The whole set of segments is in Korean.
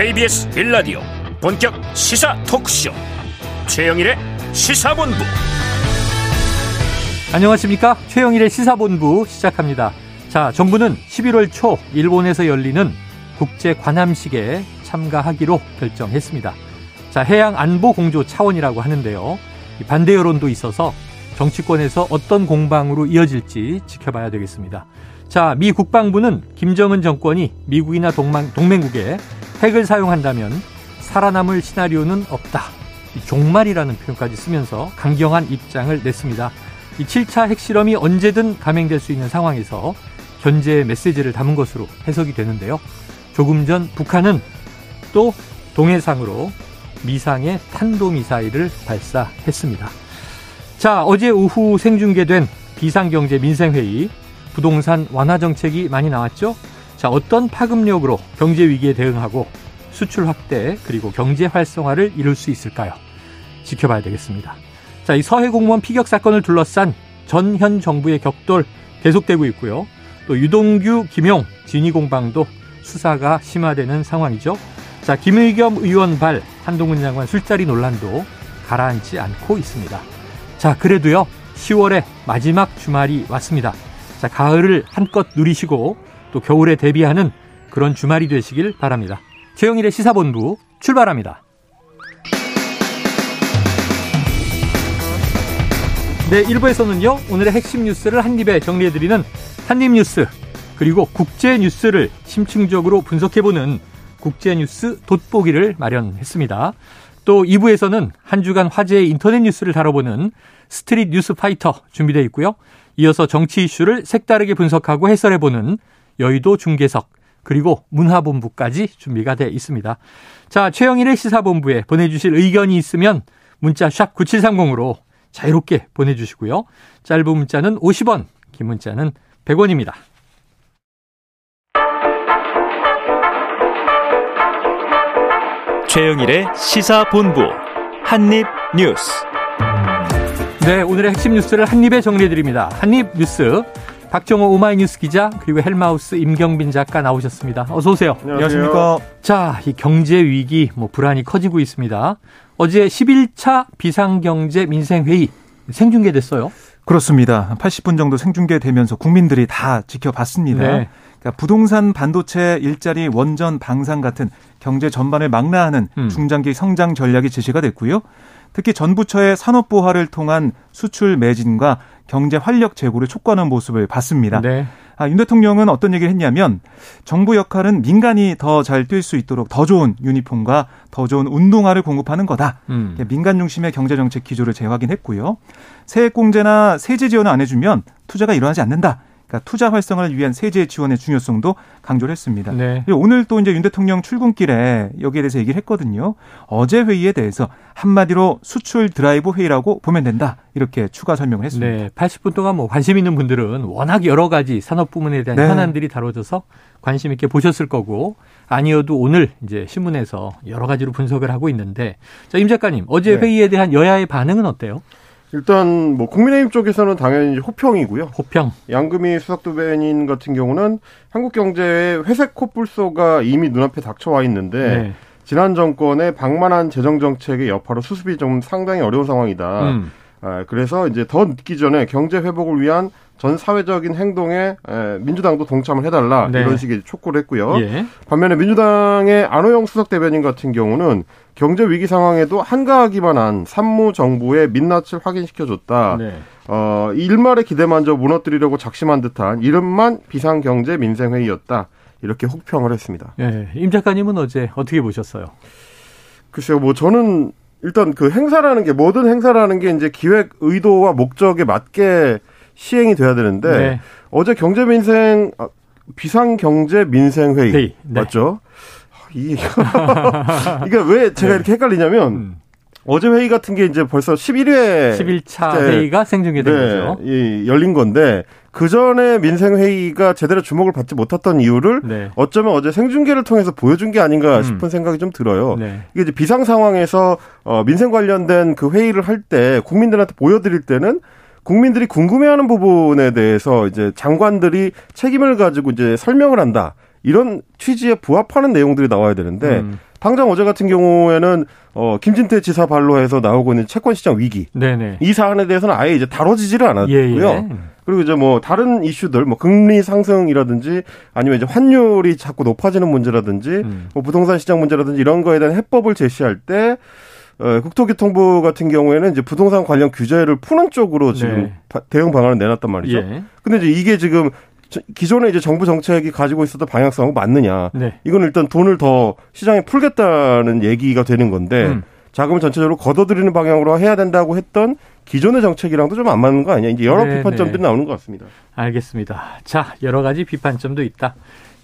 KBS 빌라디오 본격 시사 토크쇼. 최영일의 시사본부. 안녕하십니까? 최영일의 시사본부 시작합니다. 자 정부는 11월 초 일본에서 열리는 국제 관함식에 참가하기로 결정했습니다. 자 해양 안보 공조 차원이라고 하는데요. 반대 여론도 있어서 정치권에서 어떤 공방으로 이어질지 지켜봐야 되겠습니다. 자, 미 국방부는 김정은 정권이 미국이나 동맹, 동맹국에 핵을 사용한다면 살아남을 시나리오는 없다. 종말이라는 표현까지 쓰면서 강경한 입장을 냈습니다. 이 7차 핵실험이 언제든 감행될 수 있는 상황에서 견제의 메시지를 담은 것으로 해석이 되는데요. 조금 전 북한은 또 동해상으로 미상의 탄도미사일을 발사했습니다. 자, 어제 오후 생중계된 비상경제 민생회의 부동산 완화 정책이 많이 나왔죠. 자, 어떤 파급력으로 경제 위기에 대응하고 수출 확대 그리고 경제 활성화를 이룰 수 있을까요? 지켜봐야 되겠습니다. 자, 이 서해 공무원 피격 사건을 둘러싼 전현 정부의 격돌 계속되고 있고요. 또 유동규, 김용, 진위 공방도 수사가 심화되는 상황이죠. 자, 김의겸 의원 발 한동훈 장관 술자리 논란도 가라앉지 않고 있습니다. 자, 그래도요. 10월의 마지막 주말이 왔습니다. 자, 가을을 한껏 누리시고 또 겨울에 대비하는 그런 주말이 되시길 바랍니다. 최영일의 시사본부 출발합니다. 네, 1부에서는요, 오늘의 핵심 뉴스를 한입에 정리해드리는 한입뉴스, 그리고 국제뉴스를 심층적으로 분석해보는 국제뉴스 돋보기를 마련했습니다. 또 2부에서는 한 주간 화제의 인터넷 뉴스를 다뤄보는 스트릿 뉴스 파이터 준비되어 있고요. 이어서 정치 이슈를 색다르게 분석하고 해설해보는 여의도 중계석 그리고 문화본부까지 준비가 돼 있습니다. 자, 최영일의 시사본부에 보내주실 의견이 있으면 문자 샵 9730으로 자유롭게 보내주시고요. 짧은 문자는 50원, 긴 문자는 100원입니다. 최영일의 시사본부 한입뉴스 네, 오늘의 핵심 뉴스를 한입에 정리해드립니다. 한입 뉴스. 박정호 오마이뉴스 기자 그리고 헬마우스 임경빈 작가 나오셨습니다. 어서 오세요. 안녕하십니까. 자, 이 경제 위기 뭐 불안이 커지고 있습니다. 어제 11차 비상경제 민생회의 생중계됐어요. 그렇습니다. 80분 정도 생중계되면서 국민들이 다 지켜봤습니다. 네. 그러니까 부동산, 반도체, 일자리, 원전, 방산 같은 경제 전반을 망라하는 음. 중장기 성장 전략이 제시가 됐고요. 특히 전부처의 산업 부활을 통한 수출 매진과 경제 활력 제고를 촉구하는 모습을 봤습니다. 네. 아, 윤 대통령은 어떤 얘기를 했냐면 정부 역할은 민간이 더 잘 뛸 수 있도록 더 좋은 유니폼과 더 좋은 운동화를 공급하는 거다. 음. 민간 중심의 경제 정책 기조를 재확인했고요. 세액 공제나 세제 지원을 안 해주면 투자가 일어나지 않는다. 그러니까 투자 활성화를 위한 세제 지원의 중요성도 강조를 했습니다. 네. 오늘 또 이제 윤 대통령 출근길에 여기에 대해서 얘기를 했거든요. 어제 회의에 대해서 한마디로 수출 드라이브 회의라고 보면 된다. 이렇게 추가 설명을 했습니다. 네. 80분 동안 뭐 관심 있는 분들은 워낙 여러 가지 산업 부문에 대한 네. 현안들이 다뤄져서 관심 있게 보셨을 거고 아니어도 오늘 이제 신문에서 여러 가지로 분석을 하고 있는데 자, 임 작가님 어제 네. 회의에 대한 여야의 반응은 어때요? 일단 뭐 국민의힘 쪽에서는 당연히 호평이고요. 호평. 양금희 수석도변인 같은 경우는 한국 경제의 회색 코뿔소가 이미 눈앞에 닥쳐와 있는데 네. 지난 정권의 방만한 재정 정책의 여파로 수습이 좀 상당히 어려운 상황이다. 음. 아, 그래서 이제 더 늦기 전에 경제 회복을 위한 전 사회적인 행동에 민주당도 동참을 해달라 네. 이런 식의 촉구를 했고요. 예. 반면에 민주당의 안호영 수석 대변인 같은 경우는 경제 위기 상황에도 한가하기만 한 산무 정부의 민낯을 확인시켜줬다. 네. 어, 일말의 기대만저 무너뜨리려고 작심한 듯한 이름만 비상경제 민생회의였다. 이렇게 혹평을 했습니다. 네. 임 작가님은 어제 어떻게 보셨어요? 글쎄요, 뭐 저는 일단 그 행사라는 게 모든 행사라는 게 이제 기획 의도와 목적에 맞게 시행이 돼야 되는데 네. 어제 경제민생 아, 비상경제민생회의 네. 맞죠? 이 이게 왜 제가 네. 이렇게 헷갈리냐면 음. 어제 회의 같은 게 이제 벌써 11회 11차 회의가 생중계된 네, 거죠. 이, 열린 건데 그 전에 민생 회의가 제대로 주목을 받지 못했던 이유를 네. 어쩌면 어제 생중계를 통해서 보여준 게 아닌가 음. 싶은 음. 생각이 좀 들어요. 네. 이게 이제 비상 상황에서 어 민생 관련된 그 회의를 할 때 국민들한테 보여드릴 때는 국민들이 궁금해하는 부분에 대해서 이제 장관들이 책임을 가지고 이제 설명을 한다. 이런 취지에 부합하는 내용들이 나와야 되는데 음. 당장 어제 같은 경우에는 어 김진태 지사 발로 해서 나오고 있는 채권 시장 위기 네네. 이 사안에 대해서는 아예 이제 다뤄지지를 않았고요. 예, 예. 그리고 이제 뭐 다른 이슈들 뭐 금리 상승이라든지 아니면 이제 환율이 자꾸 높아지는 문제라든지 음. 뭐 부동산 시장 문제라든지 이런 거에 대한 해법을 제시할 때 어, 국토교통부 같은 경우에는 이제 부동산 관련 규제를 푸는 쪽으로 지금 네. 대응 방안을 내놨단 말이죠. 예. 근데 이제 이게 지금 기존에 이제 정부 정책이 가지고 있었던 방향성하고 맞느냐. 네. 이건 일단 돈을 더 시장에 풀겠다는 얘기가 되는 건데 음. 자금을 전체적으로 걷어들이는 방향으로 해야 된다고 했던 기존의 정책이랑도 좀 안 맞는 거 아니야? 이제 여러 네, 비판점들이 네. 나오는 것 같습니다. 알겠습니다. 자, 여러 가지 비판점도 있다.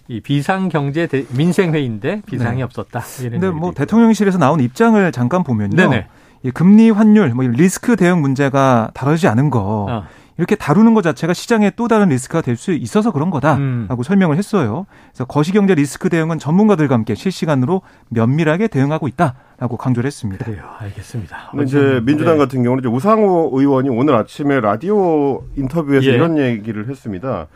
이 비상 경제 민생 회의인데 비상이 네. 없었다. 근데 뭐 대통령실에서 나온 입장을 잠깐 보면요. 네네. 이 금리 환율, 뭐 리스크 대응 문제가 다뤄지지 않은 거. 어. 이렇게 다루는 것 자체가 시장에 또 다른 리스크가 될 수 있어서 그런 거다라고 음. 설명을 했어요. 그래서 거시경제 리스크 대응은 전문가들과 함께 실시간으로 면밀하게 대응하고 있다라고 강조를 했습니다. 그래요, 알겠습니다. 이제 민주당 네. 같은 경우는 이제 우상호 의원이 오늘 아침에 라디오 인터뷰에서 예. 이런 얘기를 했습니다.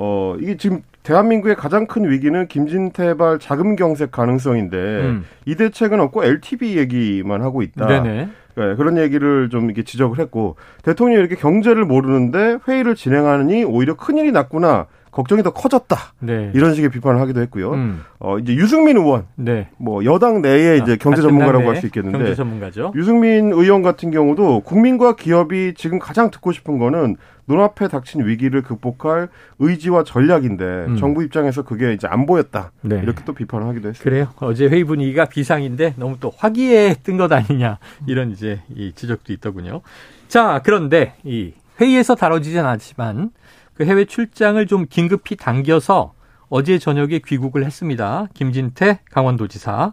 어, 이게 지금 대한민국의 가장 큰 위기는 김진태발 자금 경색 가능성인데 음. 이 대책은 없고 LTV 얘기만 하고 있다. 네네. 네, 그런 얘기를 좀 이렇게 지적을 했고 대통령이 이렇게 경제를 모르는데 회의를 진행하느니 오히려 큰일이 났구나. 걱정이 더 커졌다. 네. 이런 식의 비판을 하기도 했고요. 음. 어 이제 유승민 의원, 네. 뭐 여당 내에 이제 아, 경제 전문가라고 할 수 있겠는데 경제 전문가죠. 유승민 의원 같은 경우도 국민과 기업이 지금 가장 듣고 싶은 거는 눈앞에 닥친 위기를 극복할 의지와 전략인데 음. 정부 입장에서 그게 이제 안 보였다. 네. 이렇게 또 비판을 하기도 했습니다. 그래요. 어제 회의 분위기가 비상인데 너무 또 화기에 뜬것 아니냐 이런 이제 이 지적도 있더군요. 자 그런데 이 회의에서 다뤄지진 않지만 그 해외 출장을 좀 긴급히 당겨서 어제 저녁에 귀국을 했습니다. 김진태 강원도지사.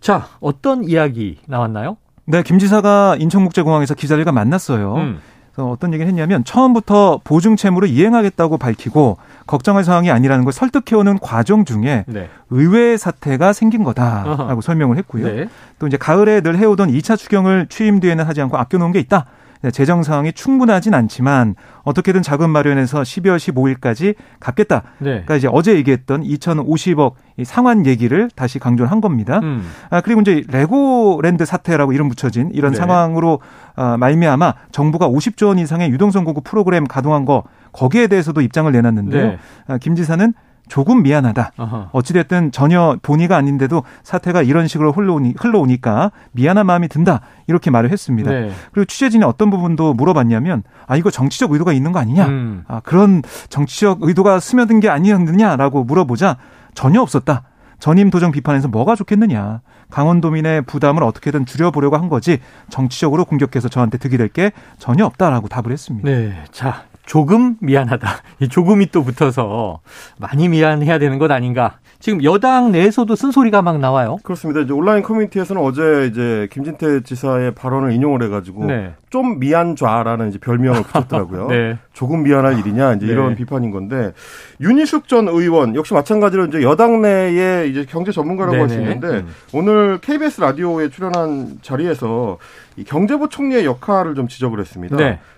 자 어떤 이야기 나왔나요? 네, 김 지사가 인천국제공항에서 기자들과 만났어요. 음. 어떤 얘기를 했냐면 처음부터 보증 채무를 이행하겠다고 밝히고 걱정할 상황이 아니라는 걸 설득해오는 과정 중에 네. 의외의 사태가 생긴 거다라고 어허. 설명을 했고요. 네. 또 이제 가을에 늘 해오던 2차 추경을 취임 뒤에는 하지 않고 아껴놓은 게 있다. 네, 재정 상황이 충분하진 않지만 어떻게든 자금 마련해서 12월 15일까지 갚겠다. 네. 그러니까 이제 어제 얘기했던 2,050억 상환 얘기를 다시 강조를 한 겁니다. 음. 아, 그리고 이제 레고랜드 사태라고 이름 붙여진 이런 네. 상황으로 아, 말미암아 정부가 50조 원 이상의 유동성 공급 프로그램 가동한 거 거기에 대해서도 입장을 내놨는데요. 네. 아, 김 지사는 조금 미안하다. 어찌됐든 전혀 본의가 아닌데도 사태가 이런 식으로 흘러오니, 흘러오니까 미안한 마음이 든다. 이렇게 말을 했습니다. 네. 그리고 취재진이 어떤 부분도 물어봤냐면 아, 이거 정치적 의도가 있는 거 아니냐. 음. 아, 그런 정치적 의도가 스며든 게 아니었느냐라고 물어보자 전혀 없었다. 전임 도정 비판에서 뭐가 좋겠느냐. 강원도민의 부담을 어떻게든 줄여보려고 한 거지 정치적으로 공격해서 저한테 득이 될 게 전혀 없다라고 답을 했습니다. 네. 자, 조금 미안하다. 이 조금이 또 붙어서 많이 미안해야 되는 것 아닌가. 지금 여당 내에서도 쓴소리가 막 나와요. 그렇습니다. 이제 온라인 커뮤니티에서는 어제 이제 김진태 지사의 발언을 인용을 해가지고 네. 좀 미안좌라는 이제 별명을 붙였더라고요. 네. 조금 미안할 일이냐 이제 네. 이런 비판인 건데 윤희숙 전 의원 역시 마찬가지로 이제 여당 내에 이제 경제 전문가라고 할 수 있는데 음. 오늘 KBS 라디오에 출연한 자리에서 이 경제부 총리의 역할을 좀 지적을 했습니다.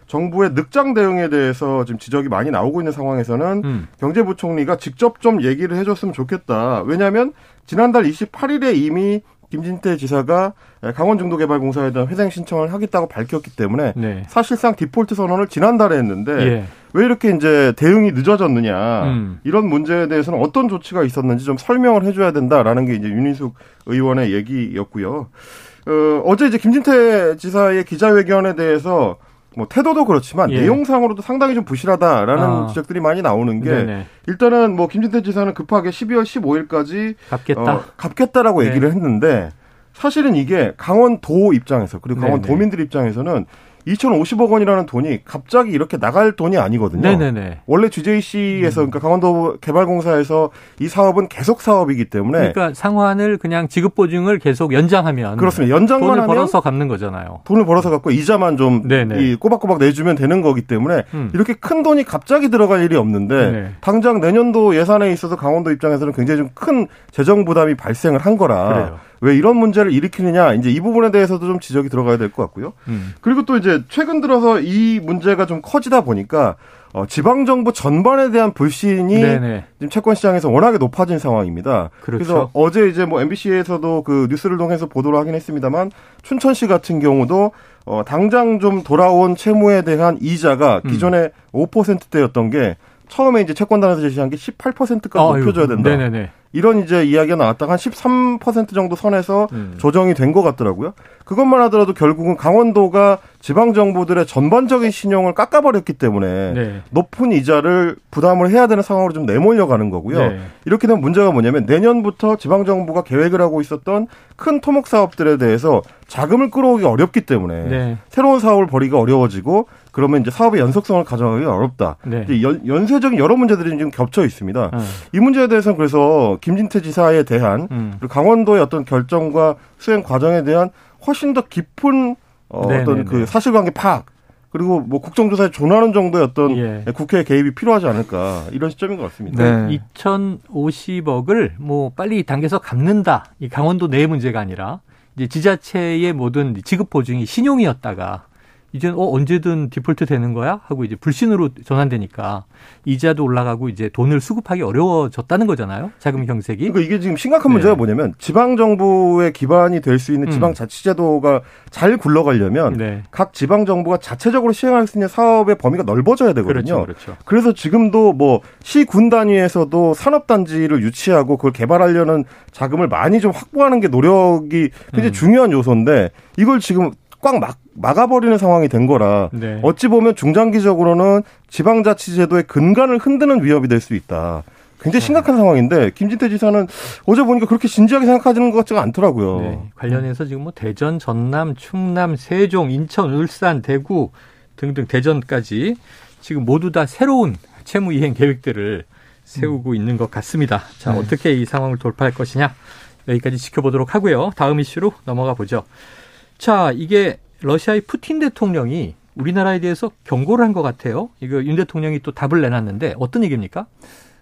네. 정부의 늑장 대응에 대해서 지금 지적이 많이 나오고 있는 상황에서는 음. 경제부총리가 직접 좀 얘기를 해줬으면 좋겠다. 왜냐하면 지난달 28일에 이미 김진태 지사가 강원중도개발공사에 대한 회생 신청을 하겠다고 밝혔기 때문에 네. 사실상 디폴트 선언을 지난달에 했는데 예. 왜 이렇게 이제 대응이 늦어졌느냐 음. 이런 문제에 대해서는 어떤 조치가 있었는지 좀 설명을 해줘야 된다라는 게 이제 윤희숙 의원의 얘기였고요. 어, 어제 이제 김진태 지사의 기자회견에 대해서 뭐 태도도 그렇지만 예. 내용상으로도 상당히 좀 부실하다라는 아. 지적들이 많이 나오는 게 네네. 일단은 뭐 김진태 지사는 급하게 12월 15일까지 갚겠다 어, 갚겠다라고 네. 얘기를 했는데 사실은 이게 강원도 입장에서 그리고 강원도민들 입장에서는 2,050억 원이라는 돈이 갑자기 이렇게 나갈 돈이 아니거든요. 네네네. 원래 GJC에서 음. 그러니까 강원도 개발공사에서 이 사업은 계속 사업이기 때문에 그러니까 상환을 그냥 지급 보증을 계속 연장하면 그렇습니다. 연장만 돈을 벌어서 갚는 거잖아요. 돈을 벌어서 갚고 이자만 좀 이 꼬박꼬박 내주면 되는 거기 때문에 음. 이렇게 큰 돈이 갑자기 들어갈 일이 없는데 네 당장 내년도 예산에 있어서 강원도 입장에서는 굉장히 좀 큰 재정 부담이 발생을 한 거라. 그래요. 왜 이런 문제를 일으키느냐 이제 이 부분에 대해서도 좀 지적이 들어가야 될 것 같고요. 음. 그리고 또 이제 최근 들어서 이 문제가 좀 커지다 보니까 어, 지방 정부 전반에 대한 불신이 네네. 지금 채권 시장에서 워낙에 높아진 상황입니다. 그렇죠. 그래서 어제 이제 뭐 MBC에서도 그 뉴스를 통해서 보도를 하긴 했습니다만 춘천시 같은 경우도 어, 당장 좀 돌아온 채무에 대한 이자가 음. 기존에 음. 5%대였던 게 처음에 이제 채권단에서 제시한 게 18%까지 아, 높여줘야 된다. 네네네. 이런 이제 이야기가 나왔다가 한 13% 정도 선에서 음. 조정이 된 것 같더라고요. 그것만 하더라도 결국은 강원도가 지방 정부들의 전반적인 신용을 깎아버렸기 때문에 네. 높은 이자를 부담을 해야 되는 상황으로 좀 내몰려 가는 거고요. 네. 이렇게 되면 문제가 뭐냐면 내년부터 지방 정부가 계획을 하고 있었던 큰 토목 사업들에 대해서 자금을 끌어오기 어렵기 때문에 네. 새로운 사업을 벌이기가 어려워지고 그러면 이제 사업의 연속성을 가져가기 어렵다. 네. 연, 연쇄적인 여러 문제들이 지금 겹쳐 있습니다. 음. 이 문제에 대해서는 그래서 김진태 지사에 대한 음. 그리고 강원도의 어떤 결정과 수행 과정에 대한 훨씬 더 깊은 어, 어떤 그 사실관계 파악 그리고 뭐 국정조사에 존하는 정도의 어떤 예. 국회 개입이 필요하지 않을까 이런 시점인 것 같습니다. 네. 2,050억을 뭐 빨리 당겨서 갚는다. 이 강원도 내 문제가 아니라 이제 지자체의 모든 지급 보증이 신용이었다가 이제는 어 언제든 디폴트 되는 거야 하고 이제 불신으로 전환되니까 이자도 올라가고 이제 돈을 수급하기 어려워졌다는 거잖아요. 자금 형색이. 그러니까 이게 지금 심각한 문제가 네. 뭐냐면 지방 정부의 기반이 될 수 있는 음. 지방 자치제도가 잘 굴러가려면 네. 각 지방 정부가 자체적으로 시행할 수 있는 사업의 범위가 넓어져야 되거든요. 그렇죠, 그렇죠. 그래서 지금도 뭐 시군 단위에서도 산업 단지를 유치하고 그걸 개발하려는 자금을 많이 좀 확보하는 게 노력이 굉장히 음. 중요한 요소인데 이걸 지금 꽉 막, 막아버리는 상황이 된 거라 네. 어찌 보면 중장기적으로는 지방자치제도의 근간을 흔드는 위협이 될 수 있다. 굉장히 심각한 네. 상황인데 김진태 지사는 어제 보니까 그렇게 진지하게 생각하지는 것 같지가 않더라고요. 네. 관련해서 지금 뭐 대전, 전남, 충남, 세종, 인천, 울산, 대구 등등 대전까지 지금 모두 다 새로운 채무 이행 계획들을 세우고 음. 있는 것 같습니다. 자, 네. 어떻게 이 상황을 돌파할 것이냐 여기까지 지켜보도록 하고요. 다음 이슈로 넘어가 보죠. 자, 이게 러시아의 푸틴 대통령이 우리나라에 대해서 경고를 한 것 같아요. 이거 윤 대통령이 또 답을 내놨는데 어떤 얘기입니까?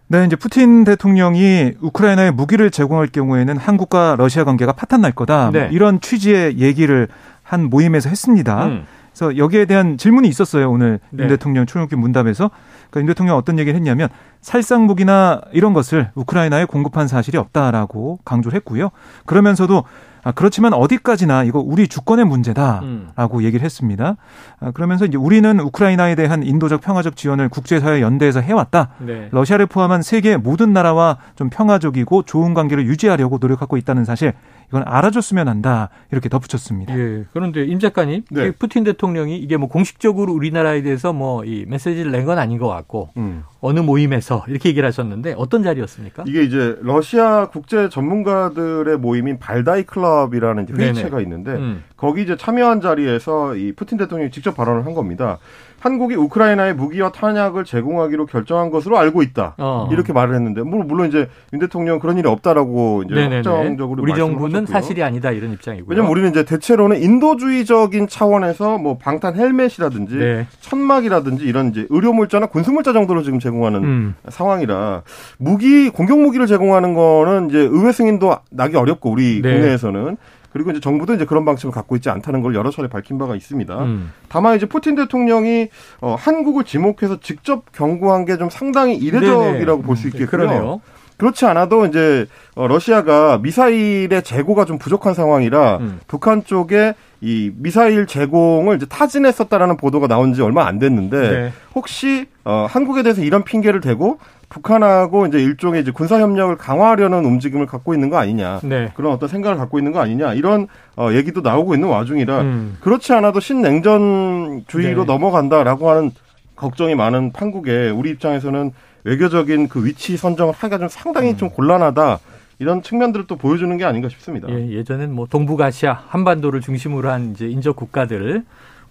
네, 이제 푸틴 대통령이 우크라이나에 무기를 제공할 경우에는 한국과 러시아 관계가 파탄 날 거다. 뭐 네. 뭐 이런 취지의 얘기를 한 모임에서 했습니다. 음. 그래서 여기에 대한 질문이 있었어요. 오늘 네. 윤 대통령 출국기 문답에서. 그러니까 윤 대통령 어떤 얘기를 했냐면 살상 무기나 이런 것을 우크라이나에 공급한 사실이 없다라고 강조를 했고요. 그러면서도 아, 그렇지만 어디까지나 이거 우리 주권의 문제다라고 음. 얘기를 했습니다. 아, 그러면서 이제 우리는 우크라이나에 대한 인도적 평화적 지원을 국제사회 연대에서 해왔다. 네. 러시아를 포함한 세계 모든 나라와 좀 평화적이고 좋은 관계를 유지하려고 노력하고 있다는 사실 이건 알아줬으면 한다 이렇게 덧붙였습니다. 예. 그런데 임 작가님, 네. 푸틴 대통령이 이게 뭐 공식적으로 우리나라에 대해서 뭐 이 메시지를 낸 건 아닌 것 같고 음. 어느 모임에서 이렇게 얘기를 하셨는데 어떤 자리였습니까? 이게 이제 러시아 국제 전문가들의 모임인 발다이 클럽이라는 회의체가 있는데 음. 거기 이제 참여한 자리에서 이 푸틴 대통령이 직접 발언을 한 겁니다. 한국이 우크라이나에 무기와 탄약을 제공하기로 결정한 것으로 알고 있다. 어. 이렇게 말을 했는데 물론 이제 윤 대통령 그런 일이 없다라고 이제 네네네. 확정적으로 우리 정부는 하셨고요. 사실이 아니다 이런 입장이고요. 왜냐면 우리는 이제 대체로는 인도주의적인 차원에서 뭐 방탄 헬멧이라든지 네. 천막이라든지 이런 이제 의료 물자나 군수 물자 정도로 지금 제공하는 음. 상황이라 무기 공격 무기를 제공하는 거는 이제 의회 승인도 나기 어렵고 우리 네. 국내에서는 그리고 이제 정부도 이제 그런 방식을 갖고 있지 않다는 걸 여러 차례 밝힌 바가 있습니다. 음. 다만 이제 푸틴 대통령이 어, 한국을 지목해서 직접 경고한 게 좀 상당히 이례적이라고 볼 수 있겠고요. 그러네요. 그렇지 않아도 이제 어, 러시아가 미사일의 재고가 좀 부족한 상황이라 음. 북한 쪽에 이 미사일 제공을 이제 타진했었다라는 보도가 나온 지 얼마 안 됐는데 네. 혹시 어, 한국에 대해서 이런 핑계를 대고 북한하고 이제 일종의 이제 군사 협력을 강화하려는 움직임을 갖고 있는 거 아니냐 네. 그런 어떤 생각을 갖고 있는 거 아니냐 이런 어, 얘기도 나오고 있는 와중이라 음. 그렇지 않아도 신냉전주의로 네. 넘어간다라고 하는 걱정이 많은 판국에 우리 입장에서는 외교적인 그 위치 선정을 하기가 좀 상당히 음. 좀 곤란하다. 이런 측면들을 또 보여주는 게 아닌가 싶습니다. 예, 예전엔 뭐 동북아시아, 한반도를 중심으로 한 이제 인접 국가들을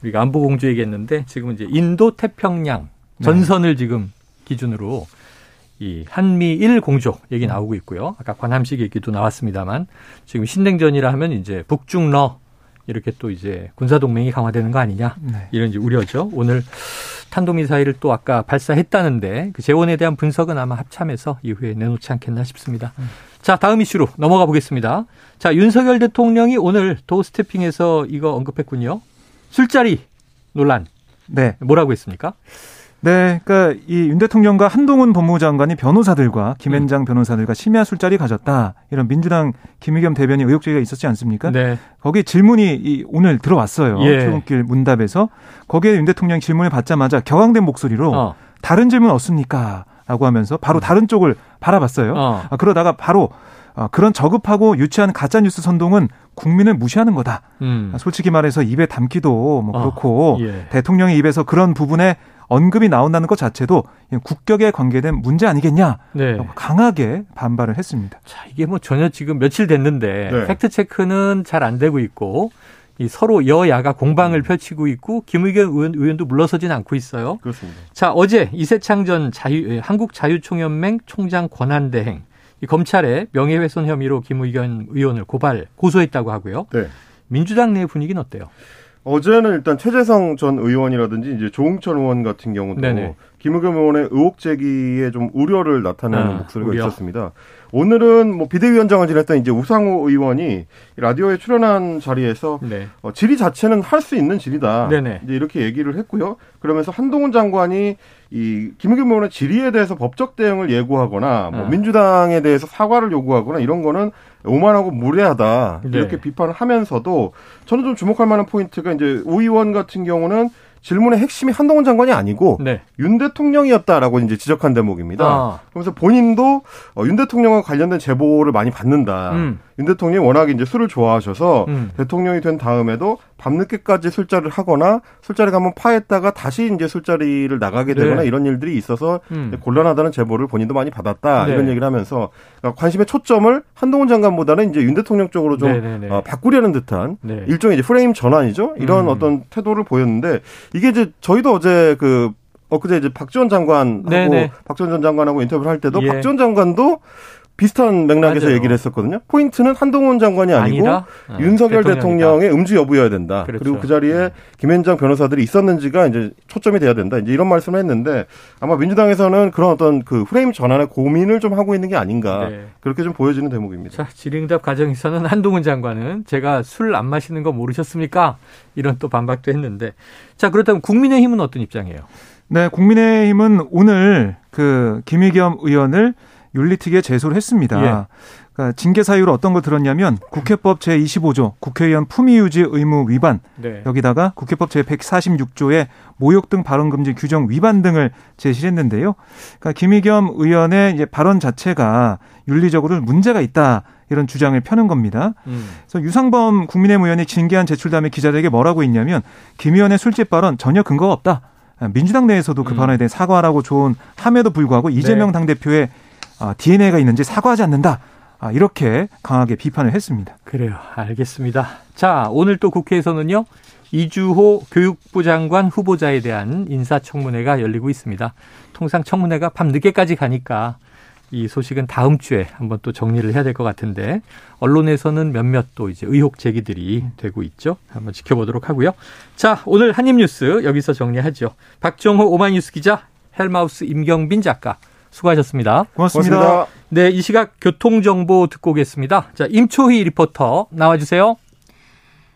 우리가 안보 공주 얘기했는데 지금은 이제 인도 태평양 전선을 네. 지금 기준으로 이 한미일 공조 얘기 나오고 있고요. 아까 관함식 얘기도 나왔습니다만 지금 신냉전이라 하면 이제 북중러 이렇게 또 이제 군사 동맹이 강화되는 거 아니냐 네. 이런 이제 우려죠. 오늘 탄도미사일을 또 아까 발사했다는데 그 재원에 대한 분석은 아마 합참에서 이후에 내놓지 않겠나 싶습니다. 음. 자 다음 이슈로 넘어가 보겠습니다. 자 윤석열 대통령이 오늘 도스태핑에서 이거 언급했군요. 술자리 논란. 네. 뭐라고 했습니까? 네, 그러니까 이 윤 대통령과 한동훈 법무부 장관이 변호사들과 김앤장 음. 변호사들과 심야 술자리 가졌다 이런 민주당 김의겸 대변인 의혹 제기가 있었지 않습니까? 네. 거기 질문이 이 오늘 들어왔어요. 예. 출근길 문답에서 거기에 윤 대통령 질문을 받자마자 격앙된 목소리로 어. 다른 질문 없습니까? 라고 하면서 바로 음. 다른 쪽을 바라봤어요. 어. 아, 그러다가 바로 어, 그런 저급하고 유치한 가짜 뉴스 선동은 국민을 무시하는 거다. 음. 솔직히 말해서 입에 담기도 뭐 어. 그렇고 어. 예. 대통령의 입에서 그런 부분에 언급이 나온다는 것 자체도 국격에 관계된 문제 아니겠냐 네. 강하게 반발을 했습니다. 자 이게 뭐 전혀 지금 며칠 됐는데 네. 팩트 체크는 잘 안 되고 있고 이 서로 여야가 공방을 음. 펼치고 있고 김의겸 의원, 의원 도 물러서진 않고 있어요. 그렇습니다. 자 어제 이세창 전 자유, 예, 한국 자유총연맹 총장 권한 대행 이 검찰에 명예훼손 혐의로 김의겸 의원을 고발 고소했다고 하고요. 네. 민주당 내 분위기는 어때요? 어제는 일단 최재성 전 의원이라든지 이제 조홍천 의원 같은 경우도 네네. 김의겸 의원의 의혹 제기에 좀 우려를 나타내는 아, 목소리가 우려. 있었습니다. 오늘은 뭐 비대위원장을 지냈던 이제 우상호 의원이 라디오에 출연한 자리에서 네. 어, 질의 자체는 할 수 있는 질의다. 네네. 이제 이렇게 얘기를 했고요. 그러면서 한동훈 장관이 이 김의겸 의원의 질의에 대해서 법적 대응을 예고하거나 뭐 아. 민주당에 대해서 사과를 요구하거나 이런 거는 오만하고 무례하다 이렇게 네. 비판을 하면서도 저는 좀 주목할 만한 포인트가 이제 우 의원 같은 경우는 질문의 핵심이 한동훈 장관이 아니고 네. 윤 대통령이었다라고 이제 지적한 대목입니다. 아. 그러면서 본인도 어, 윤 대통령과 관련된 제보를 많이 받는다. 음. 윤 대통령이 워낙 이제 술을 좋아하셔서 음. 대통령이 된 다음에도 밤늦게까지 술자리를 하거나 술자리 가면 파했다가 다시 이제 술자리를 나가게 네. 되거나 네. 이런 일들이 있어서 음. 곤란하다는 제보를 본인도 많이 받았다 네. 이런 얘기를 하면서 그러니까 관심의 초점을 한동훈 장관보다는 이제 윤 대통령 쪽으로 좀 네, 네, 네. 어, 바꾸려는 듯한 일종의 이제 프레임 전환이죠 이런 음. 어떤 태도를 보였는데 이게 이제 저희도 어제 그 엊그제 이제 박지원 장관하고 박지원 전 장관하고 인터뷰를 할 때도 예. 박지원 장관도 비슷한 맥락에서 맞아요. 얘기를 했었거든요. 포인트는 한동훈 장관이 아니고 아, 윤석열 대통령의 음주 여부여야 된다. 그렇죠. 그리고그 자리에 네. 김현장 변호사들이 있었는지가 이제 초점이 돼야 된다. 이제 이런 말씀을 했는데 아마 민주당에서는 그런 어떤 그 프레임 전환의 고민을 좀 하고 있는 게 아닌가 네. 그렇게 좀 보여지는 대목입니다. 자, 질의응답 과정에서는 한동훈 장관은 제가 술 안 마시는 거 모르셨습니까? 이런 또 반박도 했는데 자 그렇다면 국민의힘은 어떤 입장이에요? 네, 국민의힘은 오늘 그 김의겸 의원을 윤리특위에 제소를 했습니다. 예. 그러니까 징계 사유로 어떤 걸 들었냐면 국회법 제25조 국회의원 품위 유지 의무 위반 네. 여기다가 국회법 제146조의 모욕 등 발언 금지 규정 위반 등을 제시를 했는데요. 그러니까 김의겸 의원의 이제 발언 자체가 윤리적으로 문제가 있다. 이런 주장을 펴는 겁니다. 음. 그래서 유상범 국민의힘 의원이 징계안 제출 다음에 기자들에게 뭐라고 했냐면 김 의원의 술집 발언 전혀 근거가 없다. 민주당 내에서도 그 음. 발언에 대해 사과하라고 좋은 함에도 불구하고 이재명 네. 당대표의 DNA가 아, 있는지 사과하지 않는다. 아, 이렇게 강하게 비판을 했습니다. 그래요. 알겠습니다. 자, 오늘 또 국회에서는요. 이주호 교육부 장관 후보자에 대한 인사청문회가 열리고 있습니다. 통상 청문회가 밤 늦게까지 가니까 이 소식은 다음 주에 한번 또 정리를 해야 될 것 같은데 언론에서는 몇몇 또 이제 의혹 제기들이 되고 있죠. 한번 지켜보도록 하고요. 자, 오늘 한입뉴스 여기서 정리하죠. 박정호 오마이뉴스 기자, 헬마우스 임경빈 작가 수고하셨습니다. 고맙습니다. 고맙습니다. 네, 이 시각 교통정보 듣고 오겠습니다. 자, 임초희 리포터 나와주세요.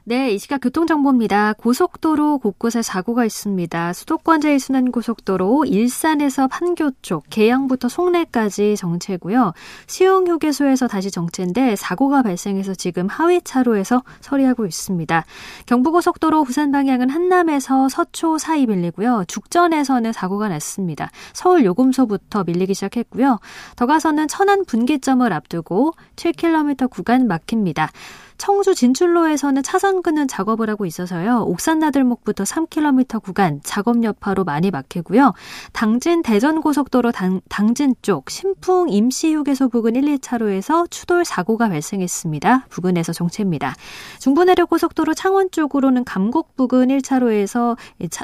네, 이 시각 교통정보입니다. 고속도로 곳곳에 사고가 있습니다. 수도권 제1순환고속도로 일산에서 판교 쪽, 계양부터 송내까지 정체고요. 시흥휴게소에서 다시 정체인데 사고가 발생해서 지금 하위 차로에서 서리하고 있습니다. 경부고속도로 부산 방향은 한남에서 서초 사이 밀리고요. 죽전에서는 사고가 났습니다. 서울 요금소부터 밀리기 시작했고요. 더 가서는 천안 분기점을 앞두고 7km 구간 막힙니다. 청주 진출로에서는 차선 끄는 작업을 하고 있어서요. 옥산 나들목부터 3km 구간 작업 여파로 많이 막히고요. 당진 대전 고속도로 당, 당진 쪽 신풍 임시휴게소 부근 1, 2차로에서 추돌 사고가 발생했습니다. 부근에서 정체입니다. 중부내륙 고속도로 창원 쪽으로는 감곡 부근 1차로에서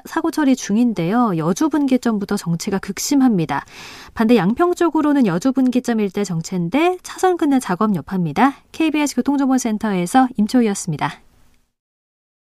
사고 처리 중인데요. 여주 분기점부터 정체가 극심합니다. 반대 양평 쪽으로는 여주 분기점 일대 정체인데 차선 끊는 작업 여파입니다. KBS 교통정보센터에 에서 임초희였습니다.